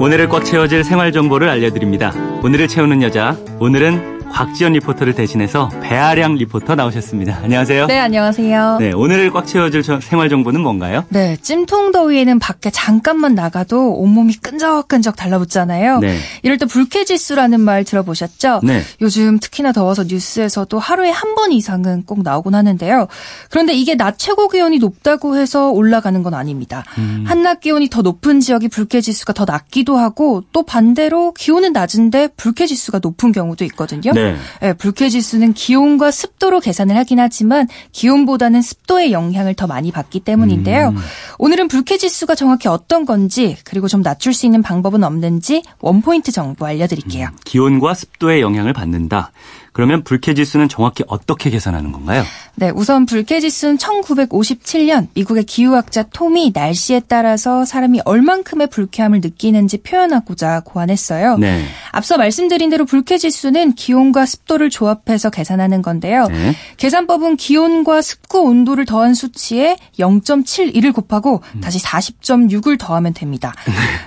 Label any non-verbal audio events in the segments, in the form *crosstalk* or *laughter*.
오늘을 꽉 채워줄 생활 정보를 알려드립니다. 오늘을 채우는 여자, 오늘은 곽지연 리포터를 대신해서 배아량 리포터 나오셨습니다. 안녕하세요. 네, 안녕하세요. 네, 오늘을 꽉 채워줄 저- 생활 정보는 뭔가요? 네, 찜통 더위에는 밖에 잠깐만 나가도 온몸이 끈적끈적 달라붙잖아요. 네. 이럴 때 불쾌지수라는 말 들어보셨죠? 네. 요즘 특히나 더워서 뉴스에서도 하루에 한 번 이상은 꼭 나오곤 하는데요. 그런데 이게 낮 최고 기온이 높다고 해서 올라가는 건 아닙니다. 음. 한낮 기온이 더 높은 지역이 불쾌지수가 더 낮기도 하고 또 반대로 기온은 낮은데 불쾌지수가 높은 경우도 있거든요. 네. 네, 불쾌지수는 기온과 습도로 계산을 하긴 하지만 기온보다는 습도의 영향을 더 많이 받기 때문인데요. 음. 오늘은 불쾌지수가 정확히 어떤 건지 그리고 좀 낮출 수 있는 방법은 없는지 원포인트 정보 알려드릴게요. 기온과 습도의 영향을 받는다. 그러면 불쾌지수는 정확히 어떻게 계산하는 건가요? 네, 우선 불쾌지수는 1957년 미국의 기후학자 톰이 날씨에 따라서 사람이 얼만큼의 불쾌함을 느끼는지 표현하고자 고안했어요. 네. 앞서 말씀드린 대로 불쾌지수는 기온과 습도를 조합해서 계산하는 건데요. 네. 계산법은 기온과 습구 온도를 더한 수치에 0.71을 곱하고 다시 40.6을 더하면 됩니다.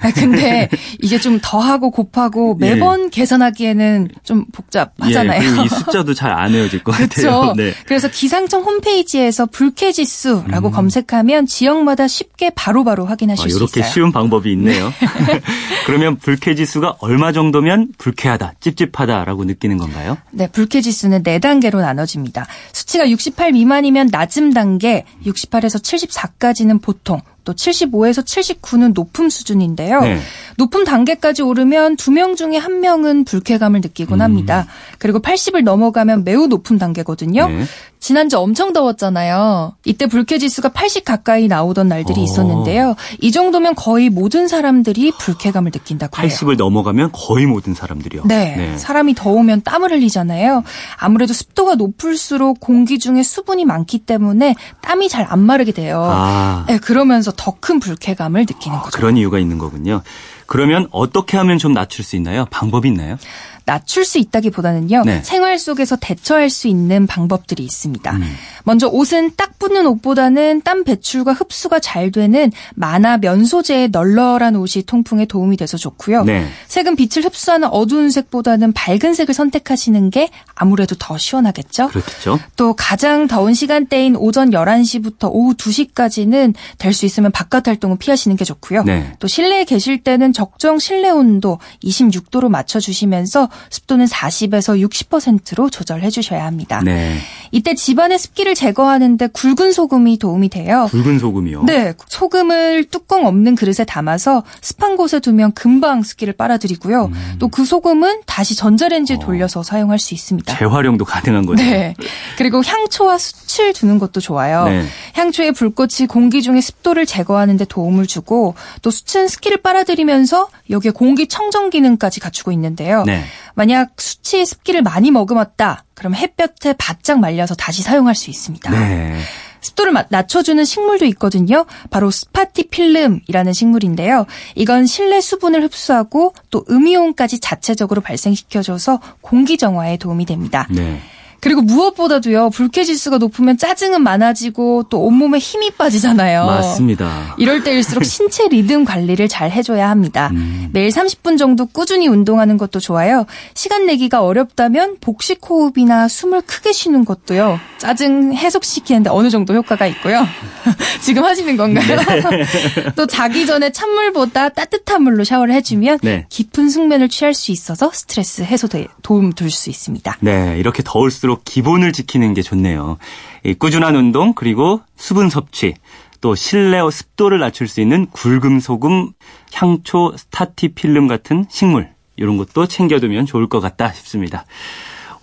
아, 근데 *laughs* 이게 좀 더하고 곱하고 매번 계산하기에는 좀 복잡하잖아요. 예, 이 숫자도 잘 안 외워질 것 같아요. 네. 그래서 기상청 홈페이지에서 불쾌지수라고 검색하면 지역마다 쉽게 바로바로 확인하실 아, 수 이렇게 있어요. 쉬운 방법이 있네요. *laughs* 그러면 불쾌지수가 얼마 정도면 불쾌하다, 찝찝하다라고 느끼는 건가요? 네, 불쾌 지수는 4단계로 나눠집니다. 수치가 68 미만이면 낮음 단계, 68에서 74까지는 보통, 또 75에서 79는 높음 수준인데요. 네. 높음 단계까지 오르면 두 명 중에 한 명은 불쾌감을 느끼곤 음. 합니다. 그리고 80을 넘어가면 매우 높은 단계거든요. 네. 지난주 엄청 더웠잖아요. 이때 불쾌지수가 80 가까이 나오던 날들이 어. 있었는데요. 이 정도면 거의 모든 사람들이 불쾌감을 느낀다고 해요. 80을 넘어가면 거의 모든 사람들이요. 네, 사람이 더우면 땀을 흘리잖아요. 아무래도 습도가 높을수록 공기 중에 수분이 많기 때문에 땀이 잘 안 마르게 돼요. 아, 네, 그러면서 더 큰 불쾌감을 느끼는 거죠. 그런 이유가 있는 거군요. 그러면 어떻게 하면 좀 낮출 수 있나요? 방법이 있나요? 낮출 수 있다기보다는요. 네. 생활 속에서 대처할 수 있는 방법들이 있습니다. 음. 먼저 옷은 딱 붙는 옷보다는 땀 배출과 흡수가 잘 되는 만화 면소재의 널널한 옷이 통풍에 도움이 돼서 좋고요. 네. 색은 빛을 흡수하는 어두운 색보다는 밝은 색을 선택하시는 게 아무래도 더 시원하겠죠. 그렇겠죠. 또 가장 더운 시간대인 오전 11시부터 오후 2시까지는 될 수 있으면 바깥 활동은 피하시는 게 좋고요. 네. 또 실내에 계실 때는 적정 실내 온도 26도로 맞춰 주시면서 습도는 40에서 60%로 조절해 주셔야 합니다. 네. 이때 집안의 습기를 제거하는데 굵은 소금이 도움이 돼요. 붉은 소금이요. 네, 소금을 뚜껑 없는 그릇에 담아서 습한 곳에 두면 금방 습기를 빨아들이고요. 음. 또그 소금은 다시 전자레인지에 어. 돌려서 사용할 수 있습니다. 재활용도 가능한 거죠. 네. 그리고 향초와 숯을 두는 것도 좋아요. 네. 향초의 불꽃이 공기 중에 습도를 제거하는 데 도움을 주고 또 숯은 습기를 빨아들이면서 여기에 공기 청정 기능까지 갖추고 있는데요. 네. 만약 숯이 습기를 많이 머금었다. 그럼 햇볕에 바짝 말려서 다시 사용할 수 있습니다. 네. 습도를 마- 낮춰주는 식물도 있거든요. 바로 스파티필름이라는 식물인데요. 이건 실내 수분을 흡수하고 또 음이온까지 자체적으로 발생시켜줘서 공기 정화에 도움이 됩니다. 네. 그리고 무엇보다도요, 불쾌지수가 높으면 짜증은 많아지고 또 온몸에 힘이 빠지잖아요. 맞습니다. 이럴 때일수록 신체 리듬 관리를 잘 해줘야 합니다. 음. 매일 30분 정도 꾸준히 운동하는 것도 좋아요. 시간 내기가 어렵다면 복식 호흡이나 숨을 크게 쉬는 것도요. 짜증 해소시키는데 어느 정도 효과가 있고요. *laughs* 지금 하시는 건가요? 네. *laughs* 또 자기 전에 찬물보다 따뜻한 물로 샤워를 해주면 네. 깊은 숙면을 취할 수 있어서 스트레스 해소에 도움 줄 수 있습니다. 네, 이렇게 더울수록 기본을 지키는 게 좋네요. 이 꾸준한 운동 그리고 수분 섭취 또 실내 습도를 낮출 수 있는 굵은 소금, 향초, 스타티필름 같은 식물 이런 것도 챙겨두면 좋을 것 같다 싶습니다.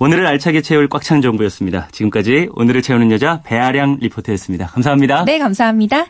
오늘을 알차게 채울 꽉 찬 정보였습니다. 지금까지 오늘을 채우는 여자 배아량 리포터였습니다. 감사합니다. 네, 감사합니다.